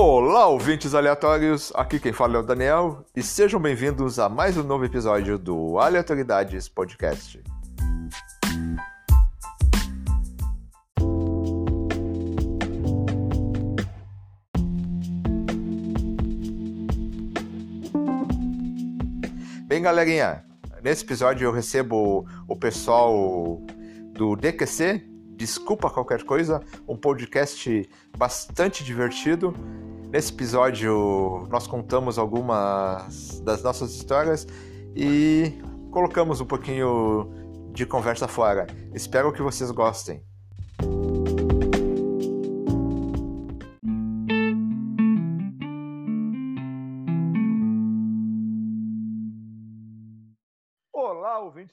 Olá, ouvintes aleatórios! Aqui quem fala é o Daniel e sejam bem-vindos a mais um novo episódio do Aleatoridades Podcast. Bem, galerinha, nesse episódio eu recebo o pessoal do DQC, Desculpa Qualquer Coisa, um podcast bastante divertido. Nesse episódio, nós contamos algumas das nossas histórias e colocamos um pouquinho de conversa fora. Espero que vocês gostem.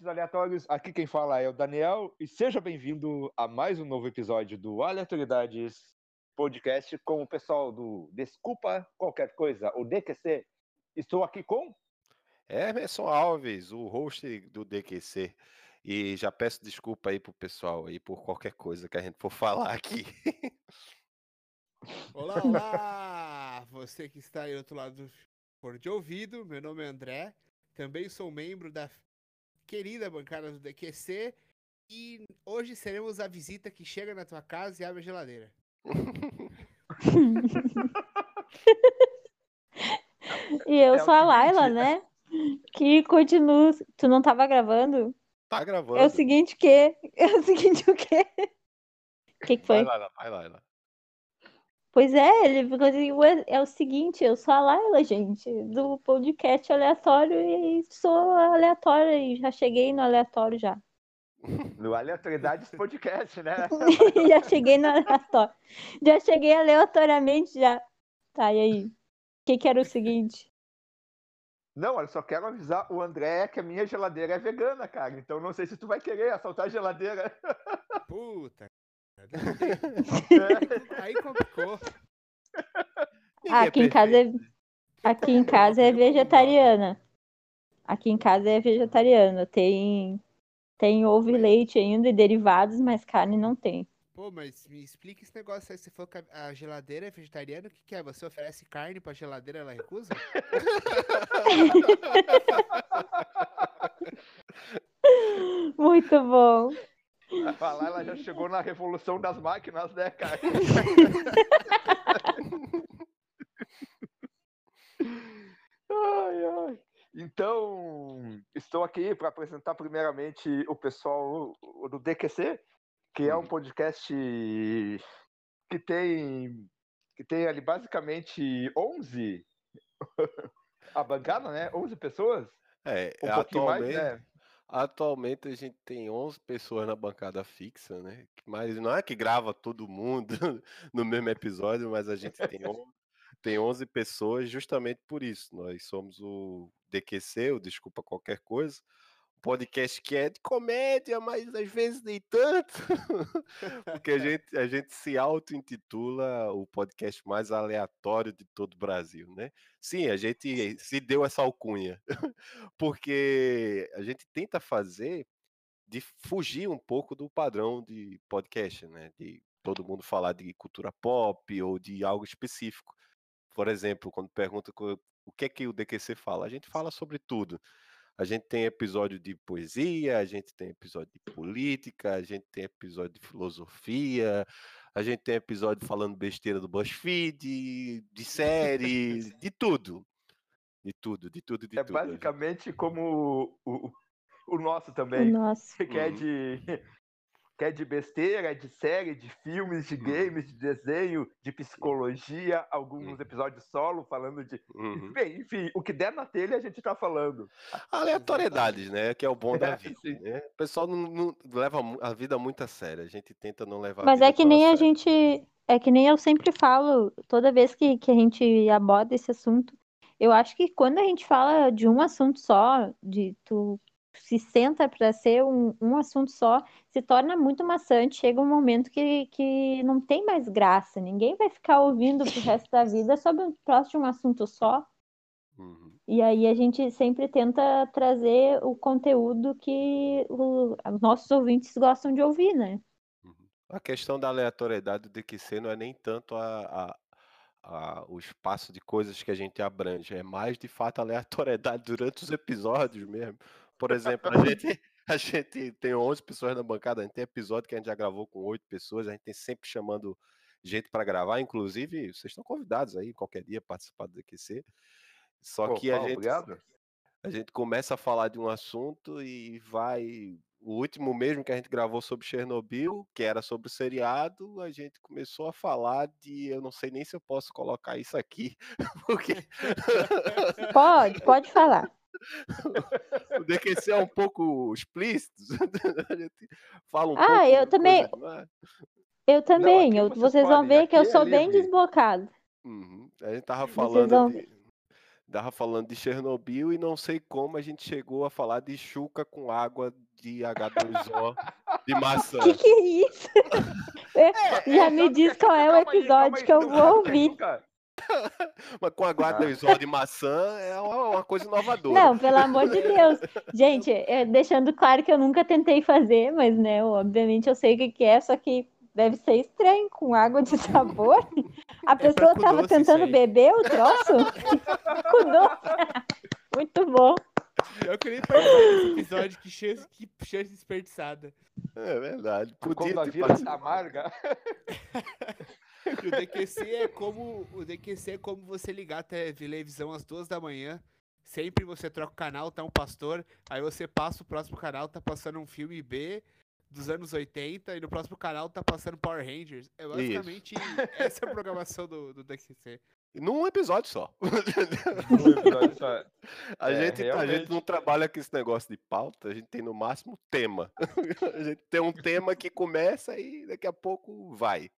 Ouvintes aleatórios. Aqui quem fala é o Daniel e seja bem-vindo a mais um novo episódio do Aleatoriedades Podcast com o pessoal do Desculpa Qualquer Coisa, o DQC. Estou aqui com Emerson Alves, o host do DQC. E já peço desculpa aí pro pessoal aí por qualquer coisa que a gente for falar aqui. Olá, olá! Você que está aí do outro lado do fone de ouvido, meu nome é André, também sou membro da querida bancada do DQC e hoje seremos a visita que chega na tua casa e abre a geladeira. E eu É sou a Laila, seguinte- né? Que continua. Tu não tava gravando? Tá gravando. É o seguinte que. É o seguinte o quê? O que, que foi? vai lá, vai lá. Pois é, ele ficou assim, "Ué, é o seguinte, eu sou a Laila, gente, do podcast aleatório e sou aleatória e já cheguei no aleatório já. no Aleatoriedades Podcast, né? já cheguei no aleatório. Já cheguei aleatoriamente já. Tá, e aí? O que que era o seguinte? Não, eu só quero avisar o André que a minha geladeira é vegana, cara. Então não sei se tu vai querer assaltar a geladeira. Puta. É. Aí complicou. Ninguém Ah, é aqui em casa é, aqui em casa é vegetariana. Aqui em casa é vegetariana. Tem tem ovo e leite ainda e derivados, mas carne não tem. Pô, mas me explica esse negócio aí. Você falou que a a geladeira é vegetariana, o que, que é? Você oferece carne pra geladeira ela recusa? Muito bom. Falar, ela já chegou na revolução das máquinas, né, cara? ai, ai. Então, estou aqui para apresentar primeiramente o pessoal do DQC, que é um podcast que tem que tem ali basicamente 11 a bancada, né? 11 pessoas? É, Um mais, atualmente, né? Atualmente a gente tem 11 pessoas na bancada fixa, né? Mas não é que grava todo mundo no mesmo episódio, mas a gente tem 11, tem 11 pessoas justamente por isso. Nós somos o DQC, o Desculpa Qualquer Coisa, podcast que é de comédia, mas às vezes nem tanto, porque a gente, a gente se auto-intitula o podcast mais aleatório de todo o Brasil, né? Sim, a gente se deu essa alcunha, porque a gente tenta fazer de fugir um pouco do padrão de podcast, né? De todo mundo falar de cultura pop ou de algo específico. Por exemplo, quando pergunta o que é que o DQC fala, a gente fala sobre tudo. A gente tem episódio de poesia, a gente tem episódio de política, a gente tem episódio de filosofia, a gente tem episódio falando besteira do BuzzFeed, de série, de tudo. De tudo, de tudo, de É tudo. Gente- basicamente como o, o, o nosso também. Nossa. que é Uhum. de que é de besteira, de série, de filmes, de Uhum. games, de desenho, de psicologia, alguns Uhum. episódios solo falando de, Uhum. bem, enfim, o que der na telha a gente tá falando. Aleatoriedades, né? Que é o bom da É, vida. né? O pessoal não, não leva a vida muito a sério. A gente tenta não levar a Mas vida é que nem a sério. gente. É que nem eu sempre falo, toda vez que, que a gente aborda esse assunto, eu acho que quando a gente fala de um assunto só, de tu se senta para ser um, um assunto só, se torna muito maçante. Chega um momento que, que não tem mais graça. Ninguém vai ficar ouvindo pro resto da vida sobre o próximo de um assunto só. Uhum. E aí a gente sempre tenta trazer o conteúdo que o- os nossos ouvintes gostam de ouvir, né? Uhum. A questão da aleatoriedade do DQC não é nem tanto a, a, a- o espaço de coisas que a gente abrange. É mais de fato aleatoriedade durante os episódios mesmo. Por exemplo, a gente, a gente tem 11 pessoas na bancada, a gente tem episódio que a gente já gravou com 8 pessoas, a gente tem sempre chamando gente para gravar, inclusive vocês estão convidados aí qualquer dia participar do DQC. Só Pô, que a Paulo, gente, obrigado. a gente começa a falar de um assunto e vai. O último mesmo que a gente gravou sobre Chernobyl, que era sobre o seriado, a gente começou a falar de. Eu não sei nem se eu posso colocar isso aqui, porque Pode, pode falar. O DQC é um pouco explícito. A gente fala um Ah, pouco eu de também- coisa. Eu também. eu- vocês vocês vão ver que eu é sou bem livre. desbocado. Uhum. A gente tava falando vão de, tava falando de Chernobyl e não sei como a gente chegou a falar de chuca com água de H2O de maçã. O que, que é isso? Já me diz qual é o aí, episódio aí, que eu não vou ouvir. nunca. Mas com H2O de maçã é uma, uma coisa inovadora. Não, pelo amor de Deus. Gente, é, deixando claro que eu nunca tentei fazer, mas, né, obviamente eu sei o que, que é, só que deve ser estranho, com água de sabor. A pra pessoa cu tava doce isso tentando beber o troço? Doce. Muito bom. Eu queria participar desse episódio, que chance, que chance desperdiçada. É verdade. Quando Podia a vida amarga. O DQC é como o DQC é como você ligar a televisão às duas da manhã. Sempre você troca o canal, tá um pastor, aí você passa o próximo canal, tá passando um filme B dos anos 80, e no próximo canal tá passando Power Rangers. É basicamente essa é a programação do, do DQC. Num episódio só. No episódio só. A, É, gente, a gente realmente. não trabalha com esse negócio de pauta, a gente tem no máximo tema. A gente tem um tema que começa e daqui a pouco vai.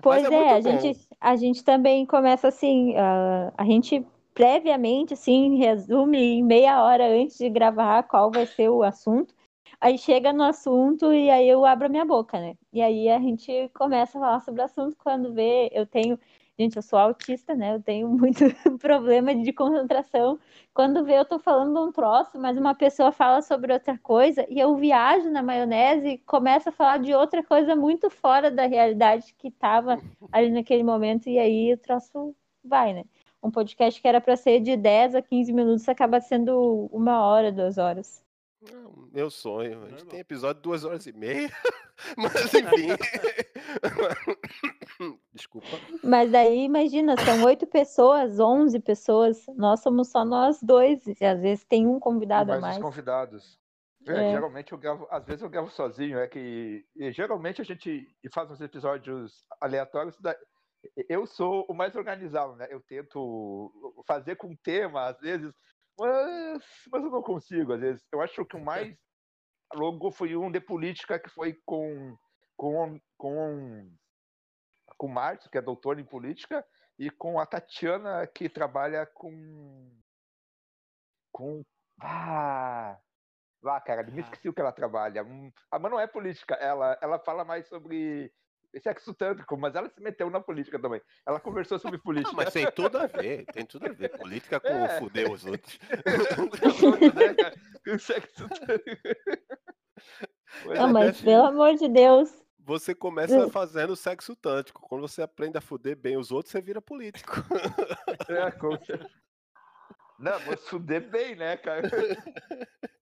Pois é é, muito a bom. gente, a gente também começa assim, ah, a gente previamente, assim, resume em meia hora antes de gravar qual vai ser o assunto. Aí chega no assunto e aí eu abro a minha boca, né? E aí a gente começa a falar sobre o assunto quando vê, eu tenho, gente, eu sou autista, né? Eu tenho muito problema de concentração. Quando vê, eu tô falando um troço, mas uma pessoa fala sobre outra coisa e eu viajo na maionese e começo a falar de outra coisa muito fora da realidade que tava ali naquele momento, e aí o troço vai, né? Um podcast que era para ser de 10 a 15 minutos acaba sendo uma hora, duas horas. Não, Meu sonho. A gente tem episódio de duas horas e meia. Mas enfim. Desculpa. Mas daí, imagina, são oito pessoas, 11 pessoas, nós somos só nós dois, e às vezes tem um convidado a mais mais. os convidados. É, É. Geralmente eu gravo, às vezes eu gravo sozinho, é que e geralmente a gente faz uns episódios aleatórios. da- Eu sou o mais organizado, né? Eu tento fazer com tema, às vezes, mas, mas eu não consigo, às vezes. Eu acho que o mais longo foi um de política que foi com com com com Márcio, que é doutor em política, e com a Tatiana, que trabalha com com ah, lá, cara, me Ah. esqueci o que ela trabalha. Hum, Ah, mas não é política, ela, ela fala mais sobre sexo tântrico, mas ela se meteu na política também. Ela conversou sobre Não, política. mas tem tudo a ver, tem tudo a ver. Política com É. fuder os outros. né, cara? Com sexo tântrico. Não, é, mas pelo amor de Deus, Você começa fazendo sexo tântico. Quando você aprende a fuder bem os outros, você vira político. é, com certeza. Não, vou fuder bem, né, cara?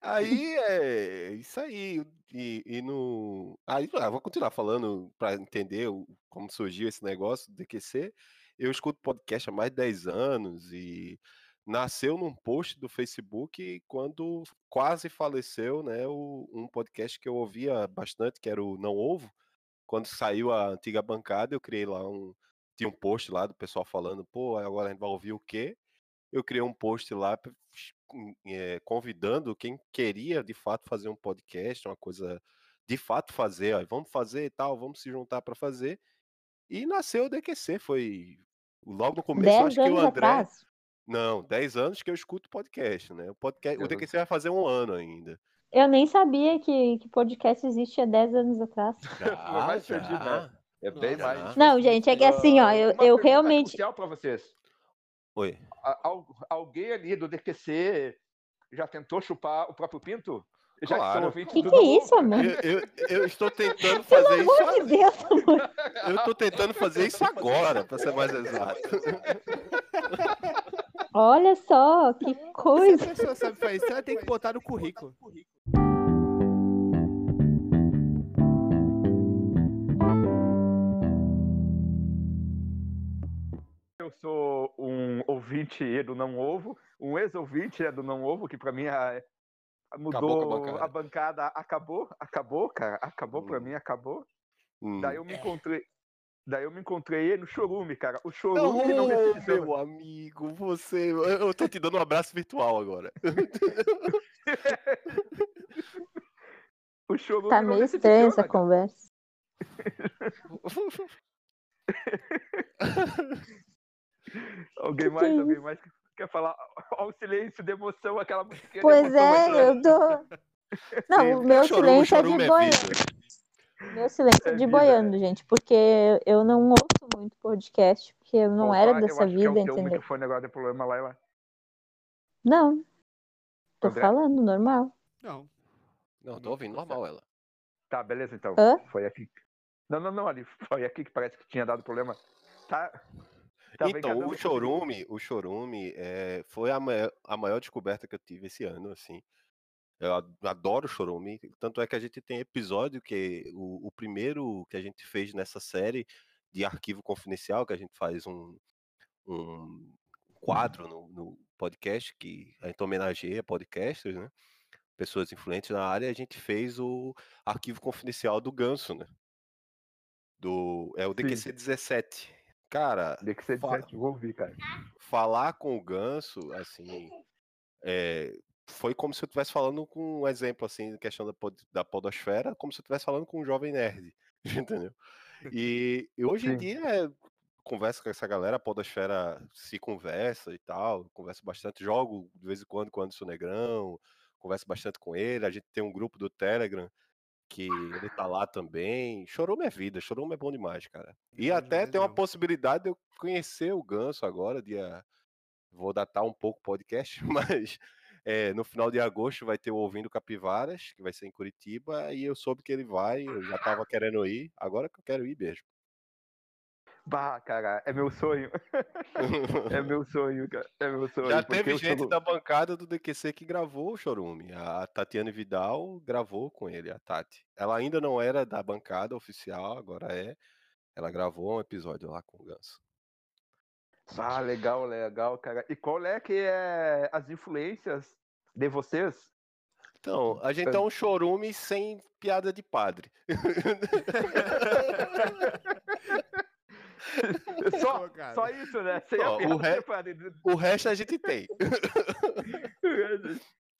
Aí é isso aí. E, e no. Aí ah, vou continuar falando para entender como surgiu esse negócio do DQC. Eu escuto podcast há mais de 10 anos e nasceu num post do Facebook quando quase faleceu, né? o- um podcast que eu ouvia bastante, que era o Não Ovo. Quando saiu a antiga bancada, eu criei lá um. Tinha um post lá do pessoal falando, pô, agora a gente vai ouvir o quê? Eu criei um post lá eh, convidando quem queria de fato fazer um podcast, uma coisa de fato fazer, ó, vamos fazer e tal, vamos se juntar para fazer. E nasceu o DQC, foi logo no começo, eu 10 acho que o anos André. atrás. Não, 10 anos que eu escuto podcast, né? O, podcast, o DQC vai fazer um ano ainda. Eu nem sabia que, que podcast existe há 10 anos atrás. Já, mais perdido, né? já. É bem mais. Não, gente, é que assim, ó, eu, eu realmente. crucial pra vocês. Oi. Al- alguém ali do DQC já tentou chupar o próprio pinto? Já Claro. que Que que é isso, amor? Eu, eu- eu estou tentando Pelo fazer amor de isso. Deus, amor. Eu estou tentando fazer isso agora, para ser mais exato. Olha só, que Se a coisa. pessoa sabe fazer isso, ela tem que botar no currículo. Eu sou um ouvinte do Não Ovo, um ex-ouvinte do Não Ovo, que pra mim é- mudou Acabou a bancada. a bancada, acabou, acabou, cara, acabou pra Hum. mim, acabou. Hum. Daí eu me encontrei, daí eu me encontrei ele no Chorume, cara. O Não, Chorume que não ô, decepciona. meu amigo, você. Eu tô te dando um abraço virtual agora. O Chorume Tá não meio estranha essa conversa. Alguém Que mais, que é alguém mais que quer falar? Olha o silêncio de emoção, aquela de Pois é, eu tô. Não, o meu Chorume, silêncio é de é boiando. vida. Meu silêncio é É de vida, boiando, gente, porque eu não ouço muito podcast, porque eu não Bom, era eu dessa acho que é o vida, teu entendeu? microfone agora tem problema lá, lá. Não. Tô André? falando, normal. Não. Não, tô ouvindo normal ela. Tá, beleza então. Hã? Foi aqui. Não, não, não, ali. Foi aqui que parece que tinha dado problema. Tá. Então, o chorume, o chorume é, foi a maior, a maior descoberta que eu tive esse ano, assim. Eu adoro chorume, tanto é que a gente tem episódio que o, o primeiro que a gente fez nessa série de arquivo confidencial, que a gente faz um, um quadro no, no podcast que a gente homenageia podcasters, né? Pessoas influentes na área, a gente fez o arquivo confidencial do Ganso, né? Do, é o Sim. DQC 17. Cara, que ser fa- 17, vou ouvir, cara. falar com o Ganso, assim, é, foi como se eu estivesse falando com um exemplo, assim, questão da, pod- da podosfera, como se eu estivesse falando com um jovem nerd, entendeu? E, e hoje em dia, é, conversa com essa galera, a podosfera se conversa e tal, converso bastante, jogo de vez em quando com o Anderson Negrão, converso bastante com ele, a gente tem um grupo do Telegram, que ele tá lá também. Chorume é vida, Chorume é bom demais, cara. E bom até tem uma possibilidade de eu conhecer o Ganso agora, dia. Vou datar um pouco o podcast, mas é, no final de agosto vai ter o Ouvindo Capivaras, que vai ser em Curitiba, e eu soube que ele vai, eu já tava querendo ir, agora que eu quero ir mesmo. Bah, cara, é meu sonho. É meu sonho, cara. É meu sonho. Já teve gente da bancada do DQC que gravou o Chorume. A Tatiane Vidal gravou com ele, a Tati. Ela ainda não era da bancada oficial, agora é. Ela gravou um episódio lá com o Ganso. Ah, legal, legal, cara. E qual é que é as influências de vocês? Então, a gente é um chorume sem piada de padre. Só, Pô, só isso, né? Sem Ó, a o re-. O resto a gente tem.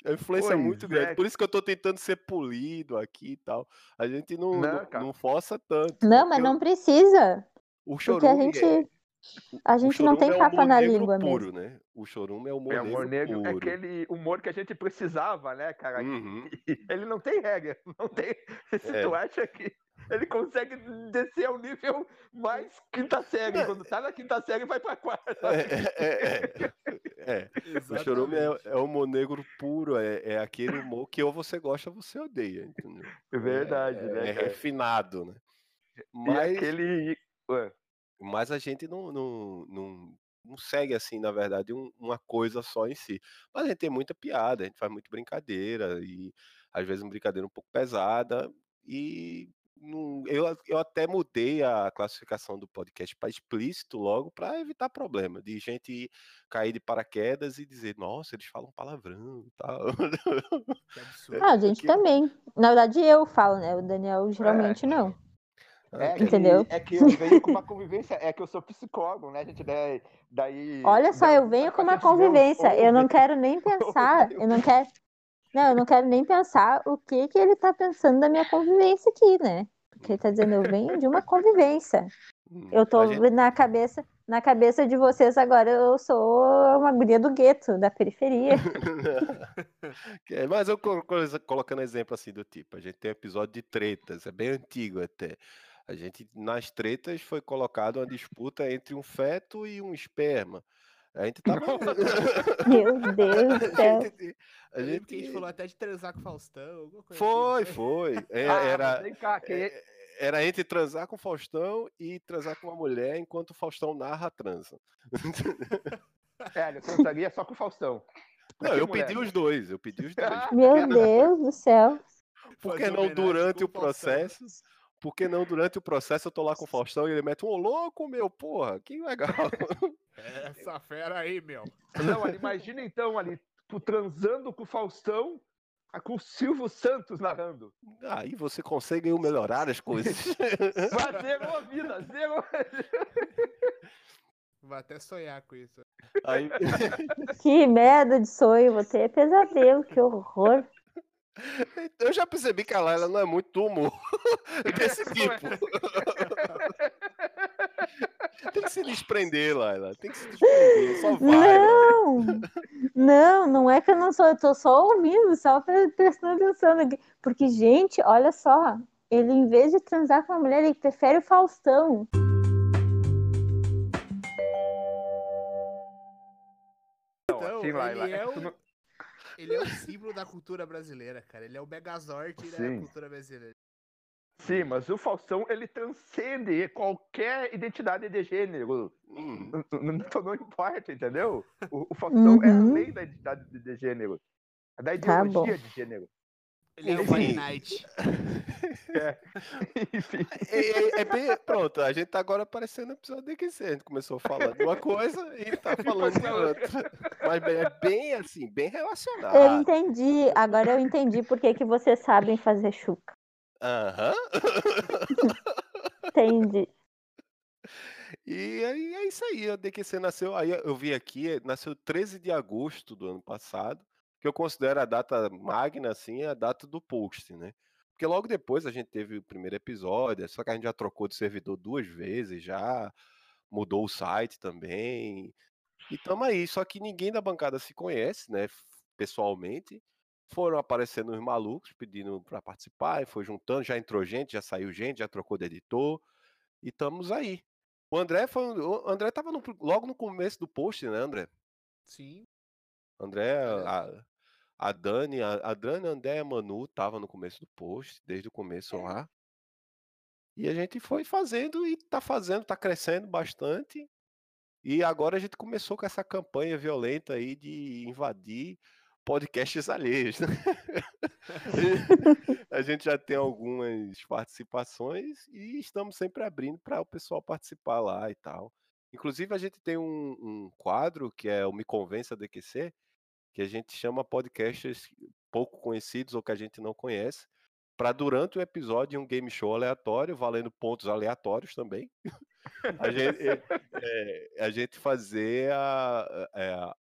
A influência é muito é. grande. Por isso que eu tô tentando ser polido aqui e tal. A gente não, Não, não, força tanto. Não, mas porque não precisa. O Porque a chorume gente, é- a o gente não chorume tem é capa humor na língua puro, mesmo. né? O chorume é humor É amor negro negro, é aquele humor que a gente precisava, né, cara? Uhum. Ele não tem regra, não tem. Se É. tu acha que ele consegue descer ao nível mais quinta série, quando tá na quinta série vai pra quarta. É, é, é, é. O chorume é, é humor negro puro, é, é aquele humor que ou você gosta ou você odeia, entendeu? É verdade, é, né? É refinado, né? Mas, aquele. Mas a gente não, não, não, não segue, assim, na verdade, um- uma coisa só em si. Mas a gente tem muita piada, a gente faz muito brincadeira, e às vezes uma brincadeira um pouco pesada, e eu, eu até mudei a classificação do podcast para explícito logo para evitar problema, de gente cair de paraquedas e dizer, nossa, eles falam palavrão e tal. Que absurdo. Ah, a gente Porque- também. Na verdade, eu falo, né? O Daniel geralmente não. É. Entendeu? Que, é que eu venho com uma convivência, é que eu sou psicólogo, né, gente? Daí. daí Olha só, daí eu venho com uma convivência. Eu não quero nem pensar. Eu não quero. Não, eu não quero nem pensar o que que ele tá pensando da minha convivência aqui, né? Porque ele tá dizendo, eu venho de uma convivência. Hum, Eu tô a gente- na cabeça, na cabeça de vocês agora, eu sou uma guria do gueto, da periferia. É, Mas eu colo- colo- colocando exemplo assim do tipo, a gente tem um episódio de tretas, é bem antigo até. A gente, nas tretas, foi colocado uma disputa entre um feto e um esperma. A gente tava. Meu Deus do a céu. gente, a que a gente gente- falou até de transar com o Faustão, alguma coisa Foi, assim. foi. É, Ah, era, vem cá, quem é- era entre transar com o Faustão e transar com uma mulher enquanto o Faustão narra a transa. É, eu transaria só com o Faustão. Não, Que eu mulher? pedi os dois, eu pedi os dois. Meu Deus do céu. Por que não durante o processo? Por que não durante o processo eu tô lá com o Faustão e ele mete um ô louco, meu, porra, que legal. Essa fera aí, meu. Não, ali, imagina então ali, transando com o Faustão, a- com o Silvio Santos narrando. Aí você consegue melhorar as coisas. Mas zerou a vida, zerou. Vou até sonhar com isso. Aí, Que merda de sonho. Vou ter pesadelo. Que horror. Eu já percebi que a Laila não é muito do humor desse tipo. Tem que se desprender, Laila. Tem que se desprender. Só vai. Laila. Não! Não, não é que eu não sou. Eu tô só ouvindo, só pre- prestando atenção aqui. Porque, gente, olha só. Ele, em vez de transar com a mulher, ele prefere o Faustão. Não, Então, assim, Laila, ele é é tu não- Ele é o símbolo da cultura brasileira, cara. Ele é o Megazord da cultura brasileira. Sim, mas o Faustão, ele transcende qualquer identidade de gênero. Hum. N- n- Então não importa, entendeu? O, o Faustão é Uhum. além da identidade de, de gênero. É da Tá ideologia de gênero. Ele é o Knight. Enfim. É, é- é bem. Pronto, a gente tá agora parecendo um episódio de que a gente começou falando de uma coisa e tá falando de outra. Mas bem, é bem assim, bem Eu relacionado. entendi. Agora eu entendi por que, que vocês sabem fazer chuca. Aham. Entendi. E aí é isso aí, a DQC nasceu, aí eu vi aqui, nasceu 13 de agosto do ano passado, que eu considero a data magna, assim, a data do post, né? Porque logo depois a gente teve o primeiro episódio, só que a gente já trocou de servidor duas vezes, já mudou o site também, e tamo aí, só que ninguém da bancada se conhece, né, pessoalmente, foram aparecendo os malucos pedindo para participar, e foi juntando, já entrou gente, já saiu gente, já trocou de editor, e estamos aí. O André foi. O André tava no- logo no começo do post, né, André? Sim. André, a, a Dani, a, a Dani, André e a Manu tava no começo do post, desde o começo lá. E a gente foi fazendo e tá fazendo, tá crescendo bastante. E agora a gente começou com essa campanha violenta aí de invadir podcasts alheios. né? a gente já tem algumas participações e estamos sempre abrindo para o pessoal participar lá e tal. Inclusive, a gente tem um, um quadro que é o Me Convença DQC, que a gente chama podcasts pouco conhecidos ou que a gente não conhece, para durante o episódio um game show aleatório, valendo pontos aleatórios também. a, gente, é, é, a gente fazer a, a,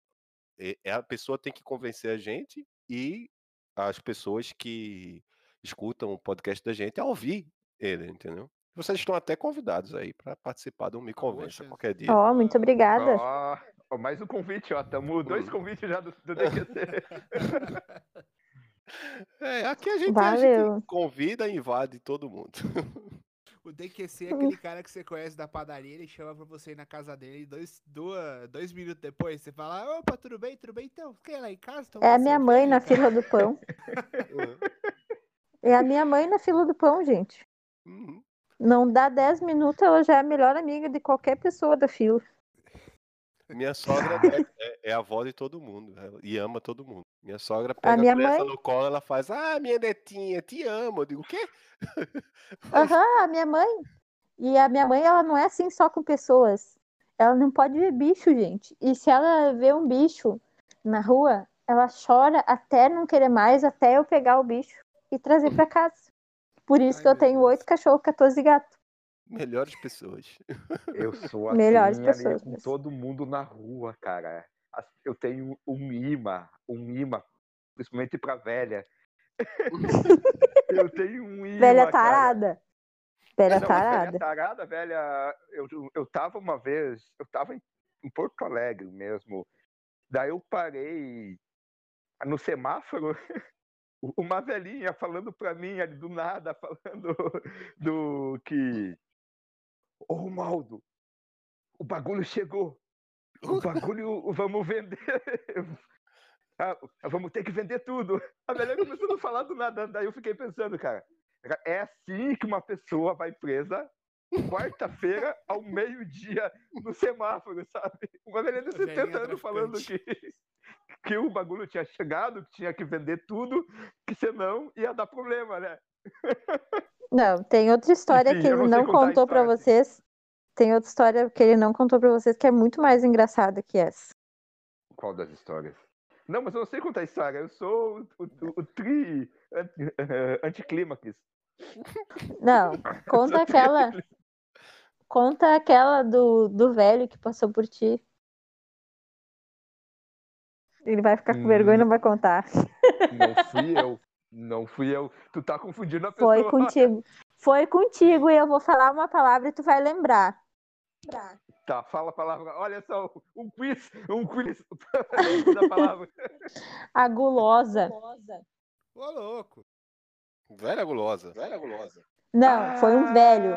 a, a pessoa tem que convencer a gente e as pessoas que escutam o podcast da gente a ouvir ele, entendeu? Vocês estão até convidados aí para participar do Me Convença Poxa. qualquer dia. Ó, muito obrigada. Ó, ó, mais um convite, ó. Tamo dois convites já do, do DQC. É, aqui a gente, a gente convida e invade todo mundo. O DQC é aquele cara que você conhece da padaria, ele chama pra você ir na casa dele e dois, duas, dois minutos depois você fala, opa, tudo bem, tudo bem? Então, quer ir lá em casa? É a minha mãe na fila do pão. É a minha mãe na fila do pão, gente. Uhum. Não dá 10 minutos, ela já é a melhor amiga de qualquer pessoa da fila. Minha sogra é, é- a avó de todo mundo e ama todo mundo. Minha sogra pega a, minha mãe- no colo ela faz, ah, minha netinha, te amo. Eu digo, o quê? Aham, a minha mãe. E a minha mãe, ela não é assim só com pessoas. Ela não pode ver bicho, gente. E se ela vê um bicho na rua, ela chora até não querer mais, até eu pegar o bicho e trazer pra casa. Por isso Ai, que eu tenho oito cachorros, 14 gatos. Melhores pessoas. Eu sou assim Melhores pessoas com todo mundo na rua, cara. Eu tenho um imã, um imã, principalmente pra velha. eu tenho um imã, Velha cara. tarada. Velha Não, mas tarada. velha tarada, velha. Eu, eu tava uma vez, eu tava em, em Porto Alegre mesmo. Daí eu parei no semáforo, uma velhinha falando pra mim ali do nada, falando do que. Ô Maldo, o bagulho chegou. o bagulho, vamos vender. Ah, vamos ter que vender tudo. A velha começou a não falar do nada. Daí eu fiquei pensando, cara, é assim que uma pessoa vai presa quarta-feira ao meio-dia no semáforo, sabe? Uma velha de 70 anos falando que, que o bagulho tinha chegado, que tinha que vender tudo, que senão ia dar problema, né? Não, tem outra história Enfim, que ele não contou pra história. vocês. Tem outra história que ele não contou pra vocês que é muito mais engraçada que essa. Qual das histórias? Não, mas eu não sei contar história. Eu sou o, o, o tri anti- anticlímax. Não, conta aquela. Conta aquela do, do velho que passou por ti. Ele vai ficar com vergonha e não vai contar. Não fui eu. Não fui eu. Tu tá confundindo a pessoa. Foi contigo. Foi contigo e eu vou falar uma palavra e tu vai lembrar. Tá, fala a palavra. Olha só, um quiz. Um quiz da palavra. A gulosa. Ô, louco. Velha gulosa. Velha gulosa. Não, foi um velho.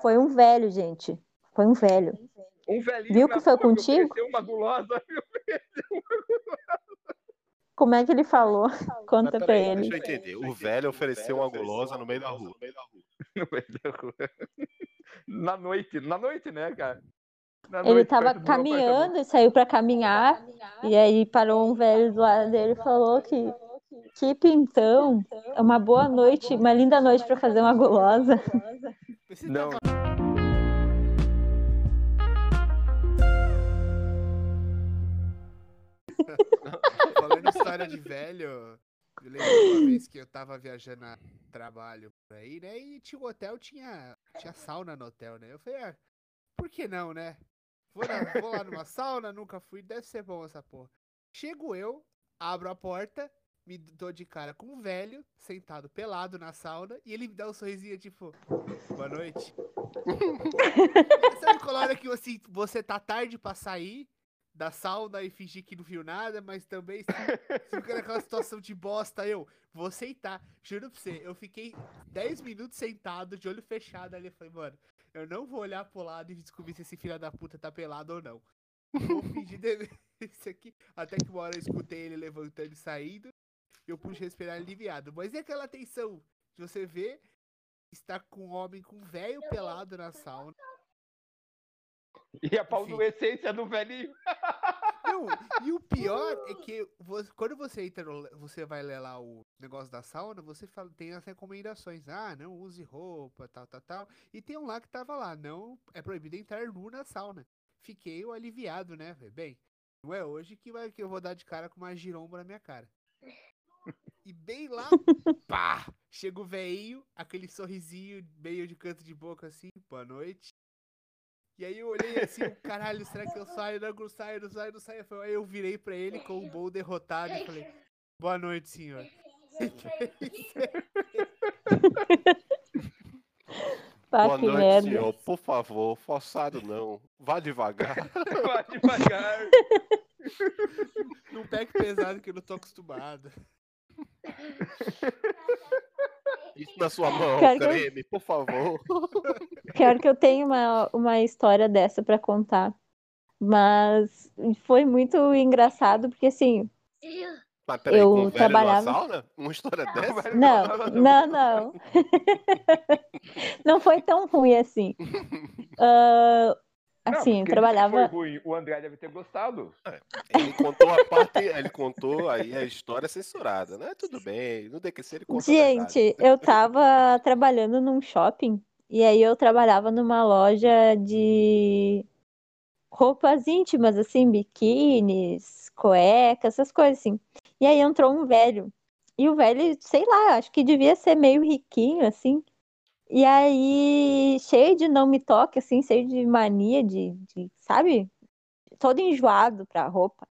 Foi um velho, gente. Foi um velho. Um velhinho Viu que foi contigo? ofereceu uma gulosa. Como é que ele falou? Conta pra peraí, ele. Deixa eu entender. O velho ofereceu uma gulosa no meio da rua. No meio da rua. Na noite, na noite, né, cara? Na Ele noite, tava caminhando e saiu pra caminhar. E aí parou um velho do lado dele e falou que que pintão. É uma boa noite, uma linda noite pra fazer uma gulosa. Não. história de velho, eu lembro uma vez que eu tava viajando a trabalho por aí, né? E tinha um hotel, tinha, tinha sauna no hotel, né? Eu falei, ah, por que não, né? Vou, na- vou lá numa sauna, nunca fui, deve ser bom essa porra. Chego eu, abro a porta, me dou de cara com um velho, sentado pelado na sauna, e ele me dá um sorrisinho tipo, boa noite. Sabe qual hora que assim, você tá tarde pra sair da sauna e fingir que não viu nada, mas também você fica naquela situação de bosta, eu vou sentar. Juro pra você, eu fiquei 10 minutos sentado, de olho fechado ali. Eu falei, mano, eu não vou olhar pro lado e descobrir se esse filho da puta tá pelado ou não. Vou fingir isso aqui. Até que uma hora eu escutei ele levantando e saindo. E eu pude respirar aliviado. Mas e aquela tensão de você ver estar com um homem com um velho pelado na sauna? E a pau Enfim. do essência do velhinho. Não, e o pior é que você- quando você entra no, você vai ler lá o negócio da sauna, você fala, tem as recomendações. Ah, não use roupa, tal, tal, tal. E tem um lá que tava lá, não é proibido entrar nu na sauna. Fiquei aliviado, né? Bem, não é hoje que, vai, que eu vou dar de cara com uma giromba na minha cara. E bem lá, pá! Chega o veinho, aquele sorrisinho meio de canto de boca assim, boa noite. E aí eu olhei assim, caralho, será que eu saio? Não, não saio, não saio, não saio. Aí eu virei pra ele com o bom derrotado e falei, boa noite, senhor. Tá, Boa noite, merda. senhor. Por favor, forçado não. Vá devagar. Vai devagar. Não pegue pesado que eu não tô acostumado. Isso na sua mão, Quero que eu- creme, por favor. Pior que eu tenho uma, uma história dessa pra contar. Mas foi muito engraçado, porque assim, Mas peraí, Eu com o trabalhava- numa sauna? Uma história dessa? Não, não, não. não foi tão ruim assim. Não, assim, porque trabalhava. Foi ruim. O André deve ter gostado. Ele contou a parte, ele contou aí a história censurada, né? Tudo bem, no DQC ele conta a verdade. Gente, eu tava trabalhando num shopping e aí eu trabalhava numa loja de roupas íntimas, assim, biquínis, cuecas, essas coisas assim. E aí entrou um velho. E o velho, sei lá, acho que devia ser meio riquinho, assim. E aí, cheio de não me toque, assim, cheio de mania de, de, sabe? Todo enjoado pra roupa.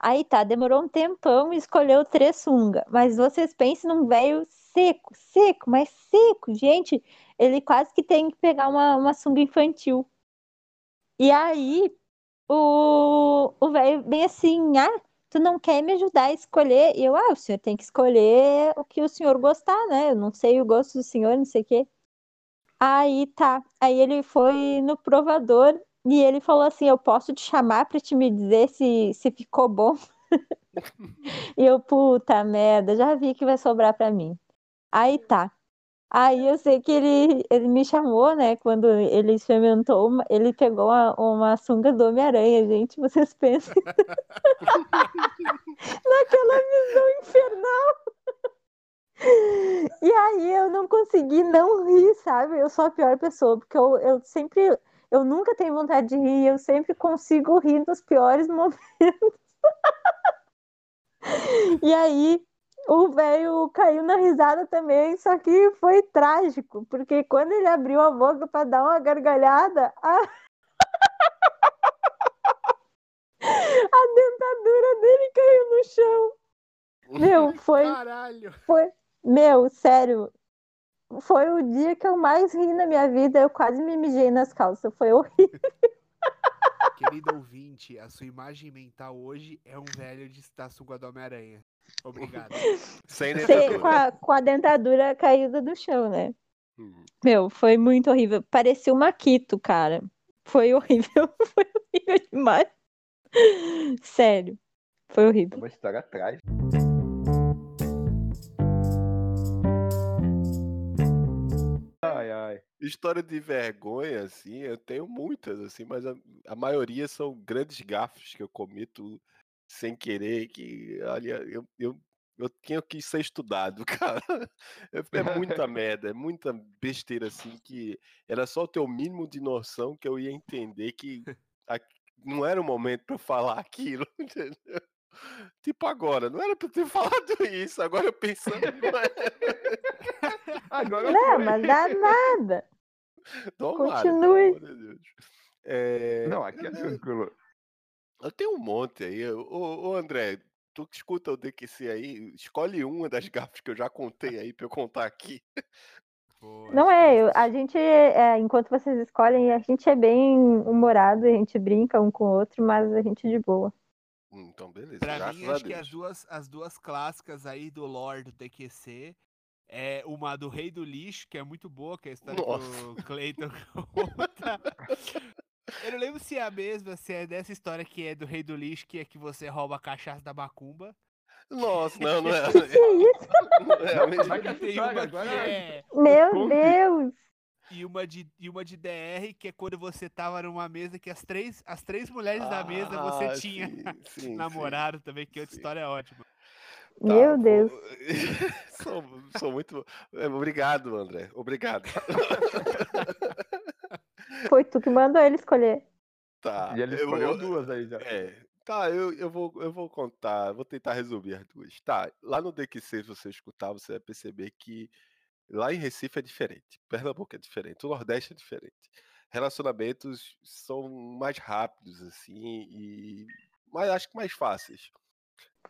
Aí tá, demorou um tempão e escolheu três sunga. Mas vocês pensem num velho seco, seco, mas seco. Gente, ele quase que tem que pegar uma, uma sunga infantil. E aí, o, o velho bem assim, ah, tu não quer me ajudar a escolher? E eu, ah, o senhor tem que escolher o que o senhor gostar, né? Eu não sei o gosto do senhor, não sei o quê. Aí tá. Aí ele foi no provador E ele falou assim: Eu posso te chamar pra te me dizer se, se ficou bom? e eu, puta merda, já vi que vai sobrar pra mim. Aí tá. Aí eu sei que ele, ele me chamou, né? Quando ele experimentou, uma- ele pegou uma, uma sunga do Homem-Aranha, gente. Vocês pensam naquela visão infernal. E aí eu não consegui não rir, sabe? Eu sou a pior pessoa, porque eu, eu sempre, eu nunca tenho vontade de rir, eu sempre consigo rir nos piores momentos. E aí o velho caiu na risada também, só que foi trágico, porque quando ele abriu a boca para dar uma gargalhada, a... a dentadura dele caiu no chão. Meu, foi, Caralho. foi, meu, sério. Foi o dia que eu mais ri na minha vida. Eu quase me mijei nas calças. Foi horrível. Querido ouvinte, a sua imagem mental hoje é um velho de da sunga do Homem-Aranha. Obrigado. Sem Sem- dentadura. com, a, com a dentadura caída do chão, né? Hum. Meu, foi muito horrível. Parecia uma Maquito, cara. Foi horrível. Foi horrível demais. Sério. Foi horrível. Uma história atrás. Ai. História de vergonha, assim, eu tenho muitas, assim, mas a, a maioria são grandes gafes que eu cometo sem querer, que, olha, eu, eu, eu que ser estudado, cara. É, é muita merda, é muita besteira, assim, que era só ter o mínimo de noção que eu ia entender que a- não era o momento eu falar aquilo, entendeu? Tipo agora, não era pra eu ter falado isso, agora eu pensando, não é. Agora Não, foi. mas dá nada. Tomara, Continue. pelo amor de Deus. É, Não, aqui é eu- tranquilo. Eu tenho um monte aí. Ô, ô, André, tu que escuta o DQC aí, escolhe uma das gafas que eu já contei aí pra eu contar aqui. Pô, Não é, eu- a gente, é, enquanto vocês escolhem, a gente é bem humorado, a gente brinca um com o outro, mas a gente é de boa. Então, beleza. Pra graças mim, a acho que as duas, as duas clássicas aí do lore do TQC é uma do Rei do Lixo, que é muito boa, que é a história que o Cleiton conta. Eu não lembro se é a mesma, se é dessa história que é do Rei do Lixo, que é que você rouba a cachaça da macumba. Nossa, não, não é. Que isso? Não é a Não, mesma. tem uma que é- é. Meu. Deus! E uma, de, e uma de DR, que é quando você tava numa mesa que as três, as três mulheres da mesa você Ah, tinha sim, sim, sim. namorado também, que outra Sim. história é ótima. Tá, Meu Deus. sou, sou muito. é, Obrigado, André. Obrigado. Foi tu que mandou ele escolher. Tá. E ele eu- escolheu eu- duas aí já. É. Tá, eu, eu, vou, eu vou contar, vou tentar resumir as duas. Tá, lá no DQC, se você escutar, você vai perceber que lá em Recife é diferente, Pernambuco é diferente, o Nordeste é diferente. Relacionamentos são mais rápidos, assim, e. Mas acho que mais fáceis.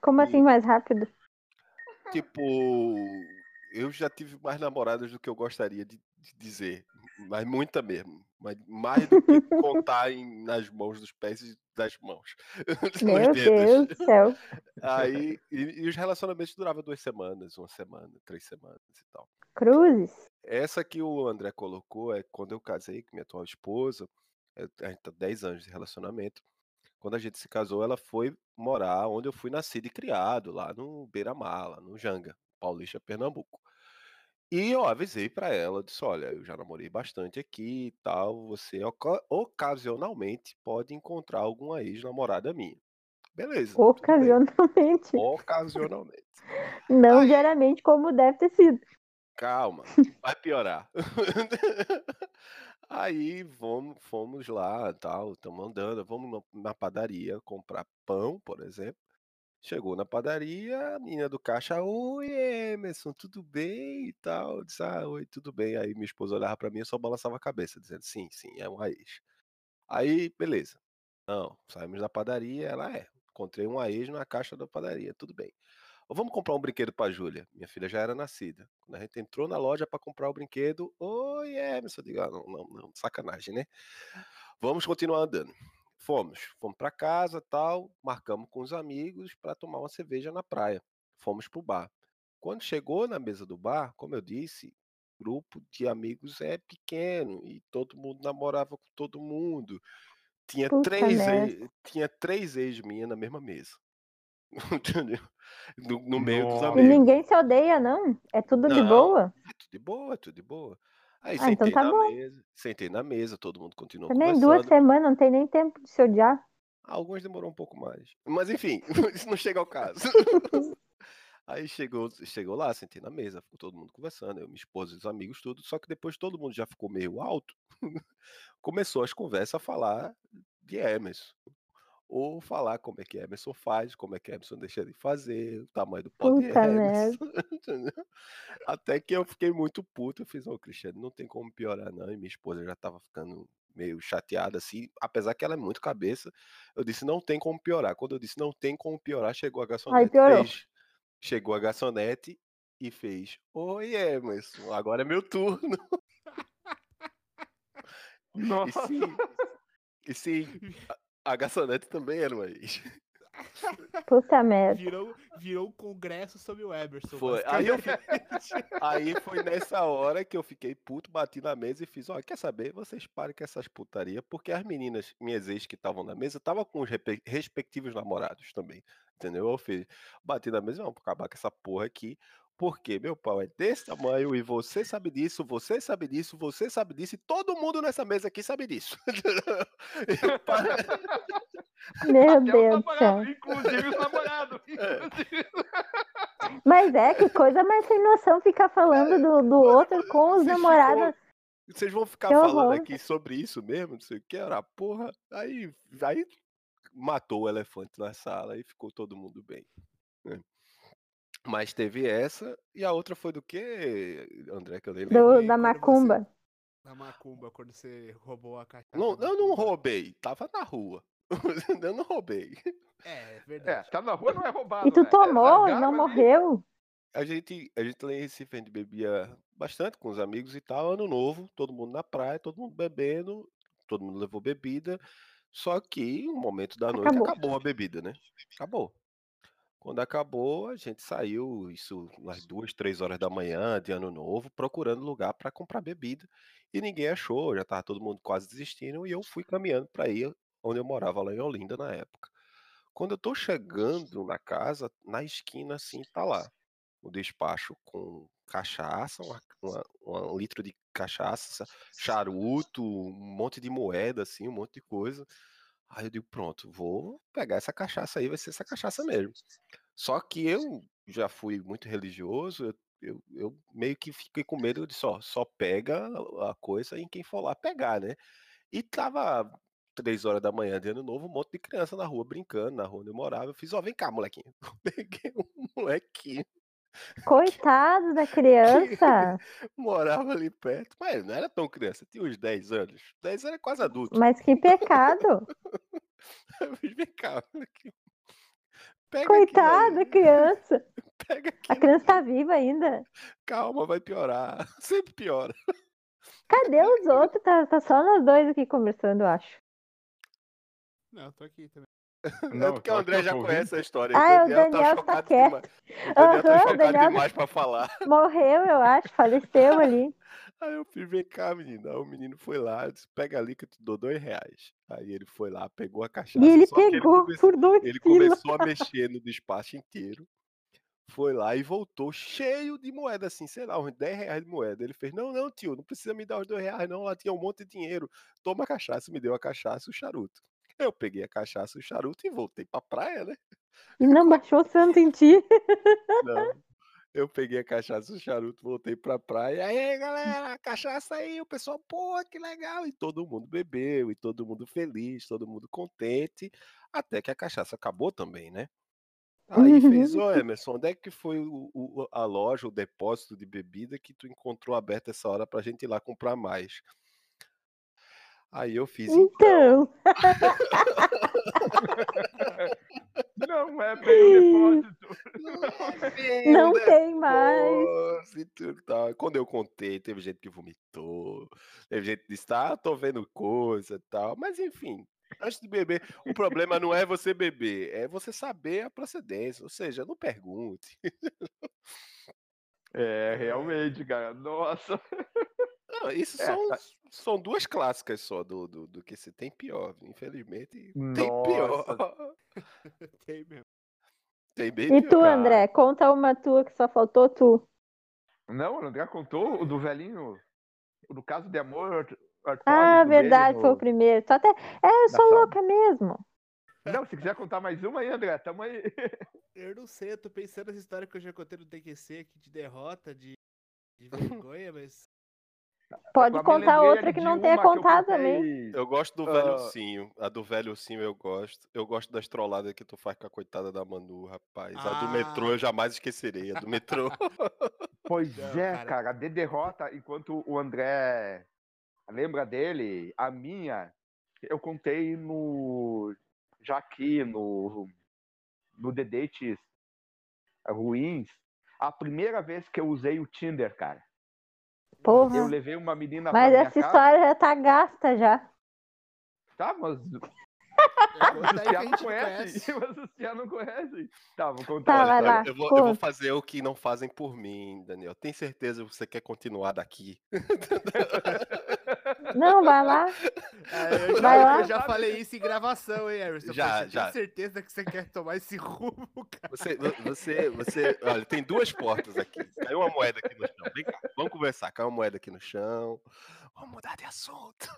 Como E- assim mais rápido? Tipo, eu já tive mais namoradas do que eu gostaria de, de dizer. Mas muita mesmo. Mas mais do que contar em- nas mãos dos pés e das mãos. Meu. Deus do céu. Aí, e, e os relacionamentos duravam duas semanas, uma semana, três semanas e tal. Cruzes. Essa que o André colocou é quando eu casei com minha atual esposa, é, a gente tá 10 anos de relacionamento. Quando a gente se casou, ela foi morar onde eu fui nascido e criado, lá no Beira-Mar, lá no Janga, Paulista, Pernambuco. E eu avisei pra ela, disse, olha, eu já namorei bastante aqui e tal, você oca- ocasionalmente pode encontrar alguma ex-namorada minha. Beleza. Ocasionalmente. Ocasionalmente. Não Aí- diariamente, como deve ter sido. Calma, vai piorar. Aí vamos, fomos lá, tal, estamos andando, vamos na padaria comprar pão, por exemplo. Chegou na padaria, a menina do caixa, oi Emerson, tudo bem e tal. Disse, ah, oi, tudo bem. Aí minha esposa olhava pra mim e só balançava a cabeça, dizendo, sim, sim, é uma ex. Aí, beleza. Não, saímos da padaria, ela é. Encontrei uma ex na caixa da padaria, tudo bem. Vamos comprar um brinquedo pra Júlia. Minha filha já era nascida. Quando a gente entrou na loja pra comprar o brinquedo, oi, Emerson. Eu digo, ah, não, não, não, sacanagem, né? Vamos continuar andando. Fomos, fomos pra casa, tal, marcamos com os amigos pra tomar uma cerveja na praia. Fomos pro bar. Quando chegou na mesa do bar, como eu disse, grupo de amigos é pequeno e todo mundo namorava com todo mundo. Tinha Puta três, ex, tinha três ex minhas na mesma mesa. No, no meio dos Nossa. E amigos. ninguém se odeia, não? É tudo de Não. boa? É tudo de boa, é tudo de boa. Aí Ah, então sentei tá na bom. mesa, sentei na mesa, todo mundo continuou Também duas conversando. semanas, não tem nem tempo de se odiar. Alguns demorou um pouco mais. Mas enfim, isso não chega ao caso. Aí chegou, chegou lá, sentei na mesa, ficou todo mundo conversando, eu, minha esposa os amigos, tudo. Só que depois todo mundo já ficou meio alto, começou as conversas a falar de Emerson. Ou falar como é que Emerson faz, como é que Emerson deixa de fazer, o tamanho do de Puta Emerson. Até que eu fiquei muito puto, eu fiz, ô Cristiano, não tem como piorar não. E minha esposa já tava ficando meio chateada assim, apesar que ela é muito cabeça. Eu disse, não tem como piorar. Quando eu disse, não tem como piorar, chegou a garçonete. piorou. fez- chegou a garçonete e fez, oi Emerson, agora é meu turno. E Nossa. sim, e sim, a, garçonete também era uma ex. Puta merda. Virou, virou um congresso sobre o Emerson. Foi. Aí eu. Aí foi nessa hora que eu fiquei puto, bati na mesa e fiz, ó, quer saber? Vocês parem com essas putaria, porque as meninas, minhas ex que estavam na mesa, estavam com os respectivos namorados também, entendeu? Eu fiz, bati na mesa, vamos acabar com essa porra aqui, porque meu pau é desse tamanho e você sabe disso, você sabe disso, você sabe disso e todo mundo nessa mesa aqui sabe disso. Eu pa- Meu Até Deus do céu. namorados, inclusive os namorados. inclusive. Mas é, que coisa mais sem noção ficar falando do, do outro com os Vocês namorados. ficam- Vocês vão ficar Que falando horror. aqui sobre isso mesmo, não sei o que, era porra. Aí, aí matou o elefante na sala e ficou todo mundo bem. né? Mas teve essa, e a outra foi do que, André, que eu lembro. Do, da quando você- macumba. Na macumba, quando você roubou a caixa. Não, eu não roubei, tava na rua. eu não roubei. É, É, verdade. tá na rua não é roubado. E tu né? É, tomou e largaram não morreu? A gente, a gente lá em Recife, a gente bebia bastante com os amigos e tal, ano novo, todo mundo na praia, todo mundo bebendo, todo mundo levou bebida, só que um momento da noite Acabou. acabou a bebida, né? Acabou. Quando acabou, a gente saiu, isso umas duas, três horas da manhã, de ano novo, procurando lugar para comprar bebida, e ninguém achou, já tava todo mundo quase desistindo, e eu fui caminhando para ir onde eu morava lá em Olinda na época. Quando eu tô chegando na casa, na esquina assim, tá lá o despacho com cachaça, uma- uma- um litro de cachaça, charuto, um monte de moeda, assim, um monte de coisa. Aí eu digo, pronto, vou pegar essa cachaça aí, vai ser essa cachaça mesmo. Só que eu já fui muito religioso, eu, eu, eu meio que fiquei com medo de só, só pega a coisa em quem for lá pegar, né? E tava três horas da manhã de ano novo, um monte de criança na rua brincando, na rua onde eu morava. Eu fiz, ó, vem cá, molequinho. Peguei um molequinho Coitado da criança. morava ali perto, mas não era tão criança, tinha uns 10 anos. 10 anos é quase adulto. Mas que pecado. Vem cá. Pega Coitado da aqui, criança. pega aqui. A criança tá viva ainda. Calma, vai piorar. Sempre piora. Cadê os outros? Tá, tá só nós dois aqui conversando, eu acho. Não, tô aqui também. É porque o André já conhece a história. Ah, o o Daniel tá Daniel tá chocado quieto. demais. O Daniel tá Aham, o chocado Daniel- demais pra falar. Morreu, eu acho. Faleceu ali. Aí eu fiz, vem cá, menino. Aí o menino foi lá, disse, pega ali que eu te dou dois reais. Aí ele foi lá, pegou a cachaça. E ele ele pegou começou- por dois Ele quilos. começou a mexer no despacho inteiro. Foi lá e voltou cheio de moeda, assim, sei lá, uns 10 reais de moeda. Ele fez: Não, não, tio, não precisa me dar os dois reais, não. Lá tinha um monte de dinheiro. Toma a cachaça, me deu a cachaça e o charuto. Eu peguei a cachaça e o charuto e voltei pra praia, né? Não baixou o santo em ti. Não. Eu peguei a cachaça e o charuto, voltei pra praia. Aí, galera, cachaça aí, o pessoal, pô, que legal. E todo mundo bebeu, e todo mundo feliz, todo mundo contente. Até que a cachaça acabou também, né? Aí fez, ô Emerson, onde é que foi o- o- a loja, o depósito de bebida que tu encontrou aberto essa hora pra gente ir lá comprar mais? Aí eu fiz, então, Então, Não é bem o depósito. não né? tem mais. Nossa, e tudo tal. Quando eu contei, teve gente que vomitou, teve gente que disse, ah, tô vendo coisa e tal. Mas enfim, antes de beber, o problema não é você beber, é você saber a procedência. Ou seja, não pergunte. É, realmente, cara. Nossa. Não, isso É, são tá- São duas clássicas só do, do, do que se tem pior. Infelizmente, tem Nossa. pior. Tem mesmo. Tem bem E pior. tu, André? Conta uma tua que só faltou tu. Não, o André contou o do velhinho, o do caso de amor Ah, dele verdade, foi o no- primeiro. Tu até... É, eu sou sala. louca mesmo. Não, se quiser contar mais uma aí, André, tamo aí. Eu não sei, eu tô pensando nessa história que eu já contei no TQC aqui de derrota, de, de vergonha, mas. Pode contar outra que não tenha contado também. Eu gosto do velho Ah. ursinho. A do velho ursinho eu gosto. Eu gosto das trolladas que tu faz com a coitada da Manu, rapaz. A do metrô Ah. eu jamais esquecerei. A do metrô. Pois Não, é, cara. cara, de derrota, enquanto o André lembra dele, a minha, eu contei no. Já aqui no. No The Dates Ruins, a primeira vez que eu usei o Tinder, cara. Porra. Eu levei uma menina Mas pra minha essa casa. história já tá gasta já. Tá, mas a o não conhece. Mas o Cian não conhece. Tá, vou Tá, contar. vai Olha, lá. eu, vou, eu vou fazer o que não fazem por mim, Daniel. Tem certeza que você quer continuar daqui? Não, vai lá. Ah, eu, Vai já, lá. eu já falei isso em gravação, hein, Emerson? Já, Você já. tem certeza que você quer tomar esse rumo, cara? Você, vo- você, você, olha, tem duas portas aqui. Caiu uma moeda aqui no chão. Vem cá, vamos conversar. Caiu uma moeda aqui no chão. Vamos mudar de assunto.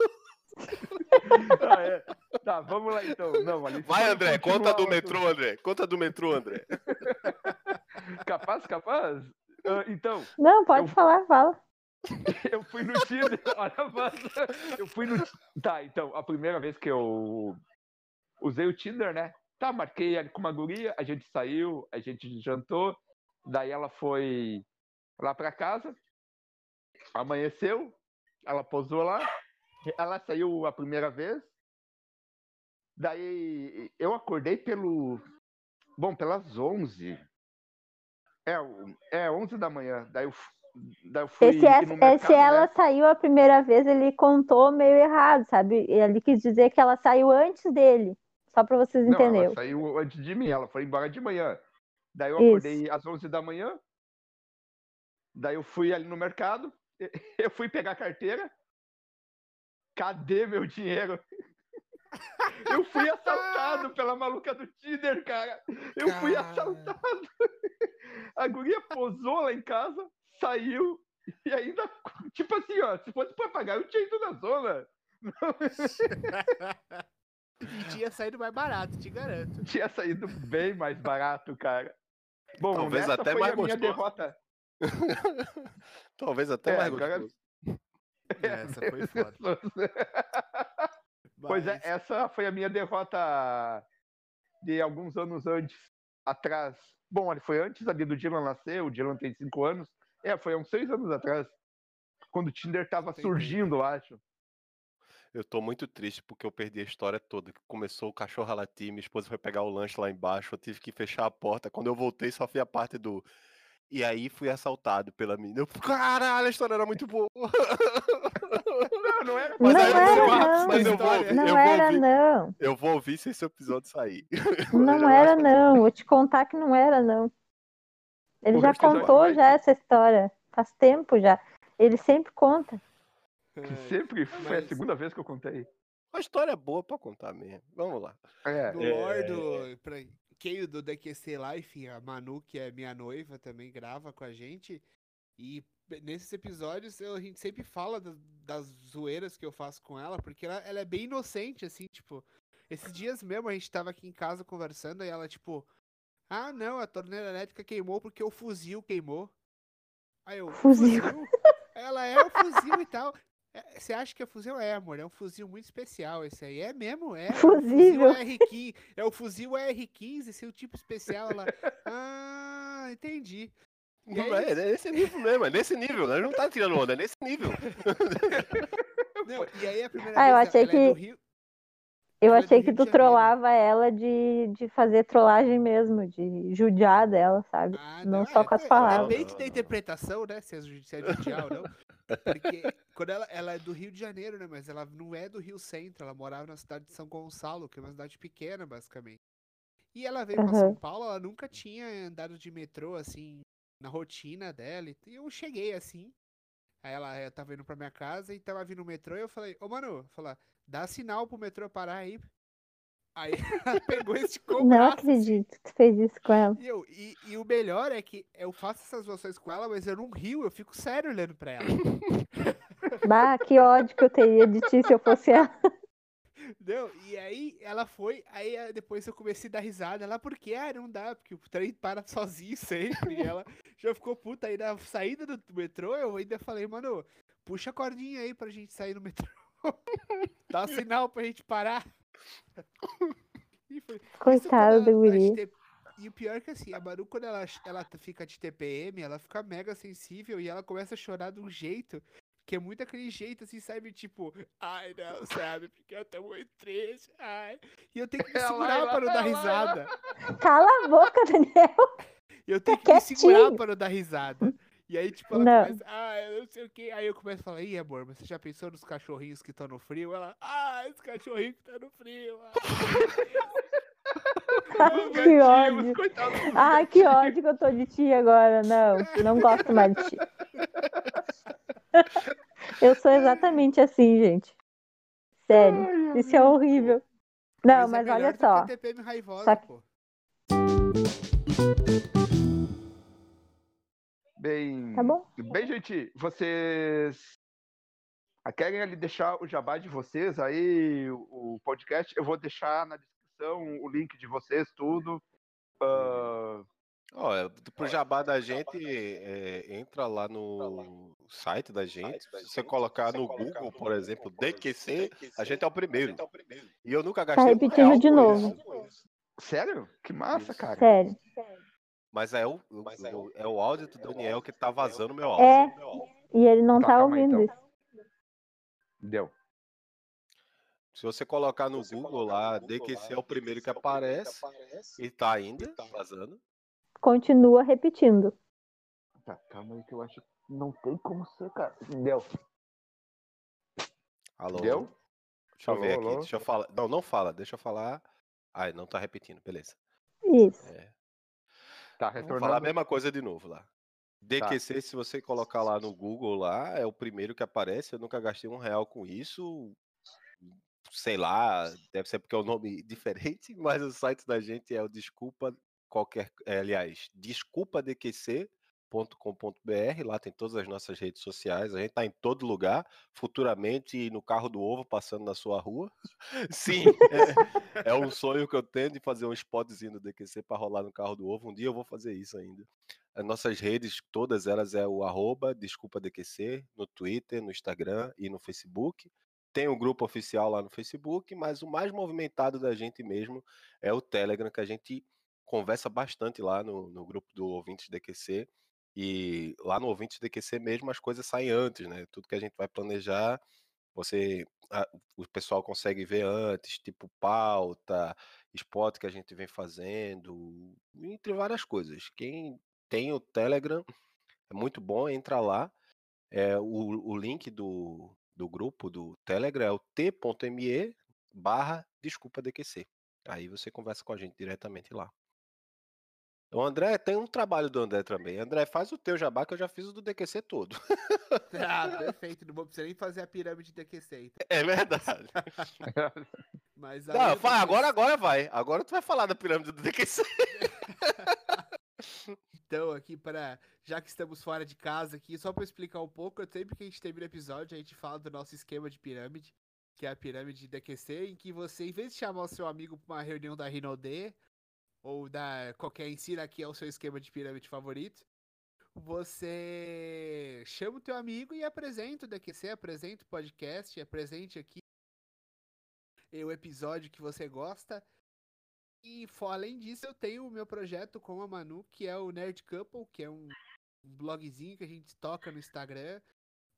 Ah, é. Tá, vamos lá então. Não, Alice, Vai, André, continuar conta do metrô, André. Conta do metrô, André. Capaz, capaz? Ah, então, Não, pode Eu- falar, fala. eu fui no Tinder. Olha, mano. Eu fui no. Tá, então, a primeira vez que eu usei o Tinder, né? Tá, marquei com uma guria, a gente saiu, a gente jantou, daí ela foi lá pra casa, amanheceu, ela posou lá, ela saiu a primeira vez, daí eu acordei pelo. Bom, pelas 11. É, é 11 da manhã, daí eu, eu fui. Esse, ir é, no mercado, se ela né? saiu a primeira vez, ele contou meio errado, sabe? Ele quis dizer que ela saiu antes dele. Só pra vocês Não, entenderem. ela saiu antes de mim, ela foi embora de manhã. Daí eu Isso. acordei às 11 da manhã. Daí eu fui ali no mercado. Eu fui pegar a carteira. Cadê meu dinheiro? Eu fui assaltado pela maluca do Tinder, cara. Eu fui Cara. assaltado. A guria posou lá em casa, saiu e ainda, tipo assim, ó, se fosse pra pagar, eu tinha ido na zona. E tinha saído mais barato, te garanto. Tinha saído bem mais barato, cara. Bom, Talvez nessa até foi mais a minha derrota. Talvez até É, mais gostoso. Essa foi foda. Pois é, essa foi a minha derrota de alguns anos antes, atrás. Bom, foi antes ali do Dylan nascer, o Dylan tem cinco anos. É, foi há uns seis anos atrás, quando o Tinder tava Entendi. surgindo, eu acho. Eu tô muito triste porque eu perdi a história toda. que Começou o cachorro a latir, minha esposa foi pegar o lanche lá embaixo, eu tive que fechar a porta. Quando eu voltei, só fui a parte do. E aí fui assaltado pela menina. Eu, Caralho, a história era muito boa. Não, não era Mas Não aí eu era, vou, não. mas eu vou, História. Não eu vou era, ouvir, não. eu vou ouvir se esse episódio sair. Não era, não. Vou te contar que não era, não. Ele O já contou já essa história. Faz tempo já. Ele sempre conta. Que Ai, sempre foi a segunda vez que eu contei. Uma história boa pra contar mesmo. Vamos lá. É, do lore do. Pra quem do DQC Life, a Manu, que é minha noiva, também grava com a gente. E nesses episódios eu- a gente sempre fala das, das zoeiras que eu faço com ela, porque ela, ela é bem inocente, assim, tipo. Esses dias mesmo a gente tava aqui em casa conversando e ela, tipo. Ah, não, a torneira elétrica queimou porque o fuzil queimou. Aí eu. Fuzil. Ela é o fuzil e tal. É, Você acha que é fuzil? É, amor, é um fuzil muito especial esse aí. É mesmo, é. é um Fusível. fuzil R15. É o fuzil R15, seu tipo especial. Ela, ah, entendi. Não aí- é, é nesse nível mesmo, é nesse nível. Nós não tá tirando onda, é nesse nível. Não, e aí a primeira Ah, eu vez achei ela é do que- Rio. Eu é achei que tu trollava ela de, de fazer trollagem mesmo, de judiar dela, sabe? Ah, Não só é, com as é, palavras. Depende Não, da não. interpretação, né? Se é, se é judicial ou não. Porque quando ela, ela é do Rio de Janeiro, né? Mas ela não é do Rio Centro. Ela morava na cidade de São Gonçalo, que é uma cidade pequena, basicamente. E ela veio pra Aham. São Paulo, ela nunca tinha andado de metrô, assim, na rotina dela. E eu cheguei assim. Aí ela eu tava indo pra minha casa e tava vindo o metrô e eu falei, ô mano, falar, dá sinal pro metrô parar aí. Aí ela pegou esse Não cobraço. acredito que tu fez isso com ela. E, eu, e, e o melhor é que eu faço essas zoações com ela, mas eu não rio, eu fico sério olhando pra ela. Bah, que ódio que eu teria de ti se eu fosse ela. Entendeu? E aí ela foi, aí eh, depois eu comecei a dar risada. Ela, por quê? Ah, não dá, porque o trem para sozinho sempre. E ela já ficou puta. Aí na saída do metrô, eu ainda falei, mano, puxa a cordinha aí pra gente sair no metrô. Dá um sinal pra gente parar. E foi- isso quando Coitada ela da tá de guria. T- E o pior é que assim, a Maru, quando ela, ela fica de TPM, ela fica mega sensível e ela começa a chorar de um jeito que é muito aquele jeito assim, sabe? Tipo, ai não, sabe? Porque eu tô muito triste, ai. E eu tenho que me segurar para não dar risada. Cala a boca, Daniel. Eu tenho que me segurar para não dar risada. E aí, tipo, ela Não. começa, ah, eu não sei o que. Aí eu começo a falar, ih, amor, mas você já pensou nos cachorrinhos que estão no frio? Ela, ah, esse cachorrinho que tá no frio. ai, que ódio. Ai, que ódio que eu tô de ti agora. Não, não gosto mais de ti. Eu sou exatamente assim, gente. Sério, isso é horrível. Não, mas é melhor olha do só. Raivosa, Só que-. Bem, Tá bom? bem, gente, vocês querem ali deixar o jabá de vocês aí, o podcast? Eu vou deixar na descrição o link de vocês, tudo. Ó, é, pro jabá da gente, é, entra lá no site da gente. Se você colocar no Google, por exemplo, DQC, a gente é o primeiro. E eu nunca gastei um repetindo real de novo. isso. sério? Que massa, Isso. cara. Sério. Mas é o, o- é o áudio do Daniel que tá vazando meu É. áudio. E ele não Tá, tá calma ouvindo então. isso. Deu. Se você colocar no Google lá, DQC é o primeiro que aparece e tá ainda vazando. Continua repetindo. Tá, calma aí que eu acho que não tem como ser, cara. Deu. Alô? Deu? Deixa eu Alô, ver aqui. alô? Deixa eu falar. Não, não fala. Deixa eu falar. Ai, não tá repetindo. Beleza. Isso. É. Tá Eu Vou retornando. falar a mesma coisa de novo lá. DQC, se você colocar lá no Google lá, é o primeiro que aparece. Eu nunca gastei um real com isso. Sei lá, deve ser porque é um nome diferente, mas o site da gente é o Desculpa qualquer, é, aliás, desculpadqc.com.br, lá tem todas as nossas redes sociais, a gente tá em todo lugar, futuramente no carro do ovo passando na sua rua. Sim, é, é um sonho que eu tenho de fazer um spotzinho do DQC para rolar no carro do ovo. Um dia eu vou fazer isso ainda. As nossas redes, todas elas é o arroba Desculpa DQC, no Twitter, no Instagram e no Facebook. Tem o grupo oficial lá no Facebook, mas o mais movimentado da gente mesmo é o Telegram, que a gente conversa bastante lá no, no grupo do Ouvintes DQC. E lá no Ouvintes DQC mesmo as coisas saem antes, né? Tudo que a gente vai planejar, você, a- o pessoal consegue ver antes, tipo pauta, spot que a gente vem fazendo, entre várias coisas. Quem tem o Telegram é muito bom, entra lá. É, o, o link do, do grupo do Telegram é o t.me barra desculpa DQC. Aí você conversa com a gente diretamente lá. O André tem um trabalho do André também. André, faz o teu jabá que eu já fiz o do DQC todo. Ah, perfeito. Não vou precisar nem fazer a pirâmide DQC. Então. É verdade. Mas Não, do agora, agora vai. Agora tu vai falar da pirâmide do DQC. Então, aqui para. Já que estamos fora de casa aqui, só para explicar um pouco, sempre que a gente termina o episódio, a gente fala do nosso esquema de pirâmide, que é a pirâmide DQC, em que você, em vez de chamar o seu amigo para uma reunião da Rinode, ou da qualquer ensina que é o seu esquema de pirâmide favorito, você chama o teu amigo e apresenta o DQC, apresenta o podcast, apresente aqui o episódio que você gosta. E além disso, eu tenho o meu projeto com a Manu, que é o Nerd Couple, que é um blogzinho que a gente toca no Instagram,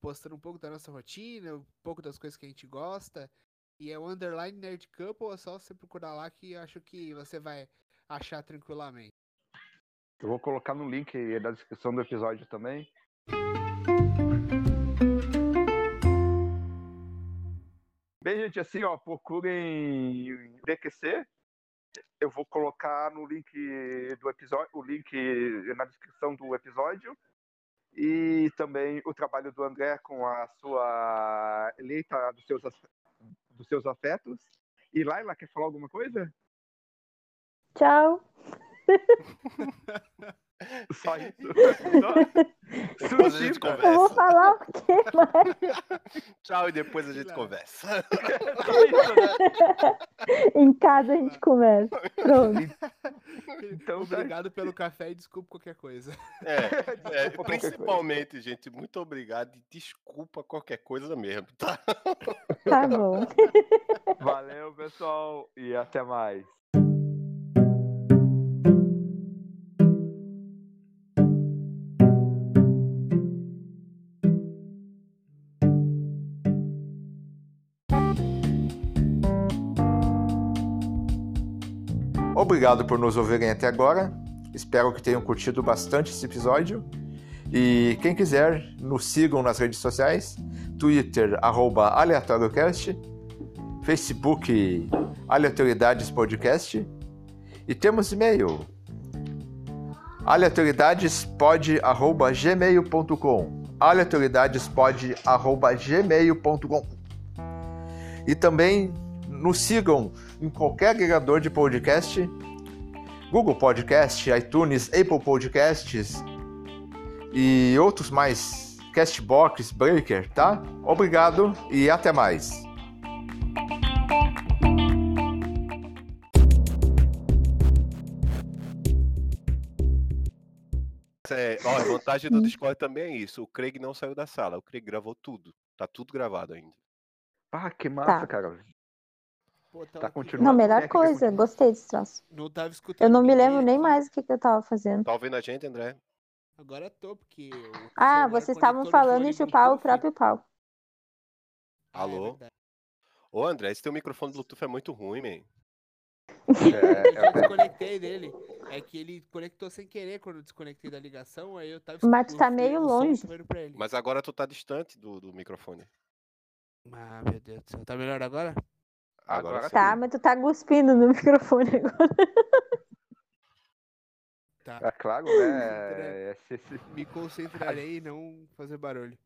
postando um pouco da nossa rotina, um pouco das coisas que a gente gosta. E é o Underline Nerd Couple, é só você procurar lá que eu acho que você vai achar tranquilamente. Eu vou colocar no link da descrição do episódio também. Bem, gente, assim, ó, procurem DQC. Eu vou colocar no link do episódio, o link na descrição do episódio. E também o trabalho do André com a sua eleita dos seus, dos seus afetos. E Laila, quer falar alguma coisa? Tchau. Só isso. Depois a gente Sucinta. Eu vou conversa. falar o quê mais? Tchau e depois a gente conversa. Né? Em casa a gente conversa. Pronto. Então, tá. Obrigado pelo café e desculpa qualquer coisa. É, é, Desculpa qualquer coisa. principalmente, gente, muito obrigado e desculpa qualquer coisa mesmo, tá? Tá bom. Valeu, pessoal, e até mais. Obrigado por nos ouvirem até agora. Espero que tenham curtido bastante esse episódio. E quem quiser, nos sigam nas redes sociais: Twitter, arroba aleatóriocast, Facebook, Aleatoriedades Podcast. E temos e-mail: aleatoriedadespod.gmail.com aleatoriedadespod.gmail.com E também nos sigam em qualquer agregador de podcast, Google Podcast, iTunes, Apple Podcasts e outros mais, Castbox, Breaker, tá? Obrigado e até mais. É, ó, a vantagem do Discord também é isso. O Craig não saiu da sala. O Craig gravou tudo. Tá tudo gravado ainda. Ah, que massa, Tá. cara. Tá continuando. Não, melhor é coisa. Gostei desse troço. Não tava escutando. Eu não me lembro nem mais o que, que eu tava fazendo. Tá ouvindo a gente, André? Agora tô, porque. Ah, vocês estavam falando em chupar o próprio pau. É Alô? verdade. Ô, André, esse teu microfone Bluetooth é muito ruim, man. É, Eu já desconectei dele. É que ele conectou sem querer quando eu desconectei da ligação, aí eu tava Mas tu tá meio longe. Mas agora tu tá distante do, do microfone. Ah, meu Deus do céu. Tá melhor agora? Agora. Tá, mas tu tá cuspindo no microfone agora. Tá. é claro, né? É, se- se- Me concentrarei em não fazer barulho.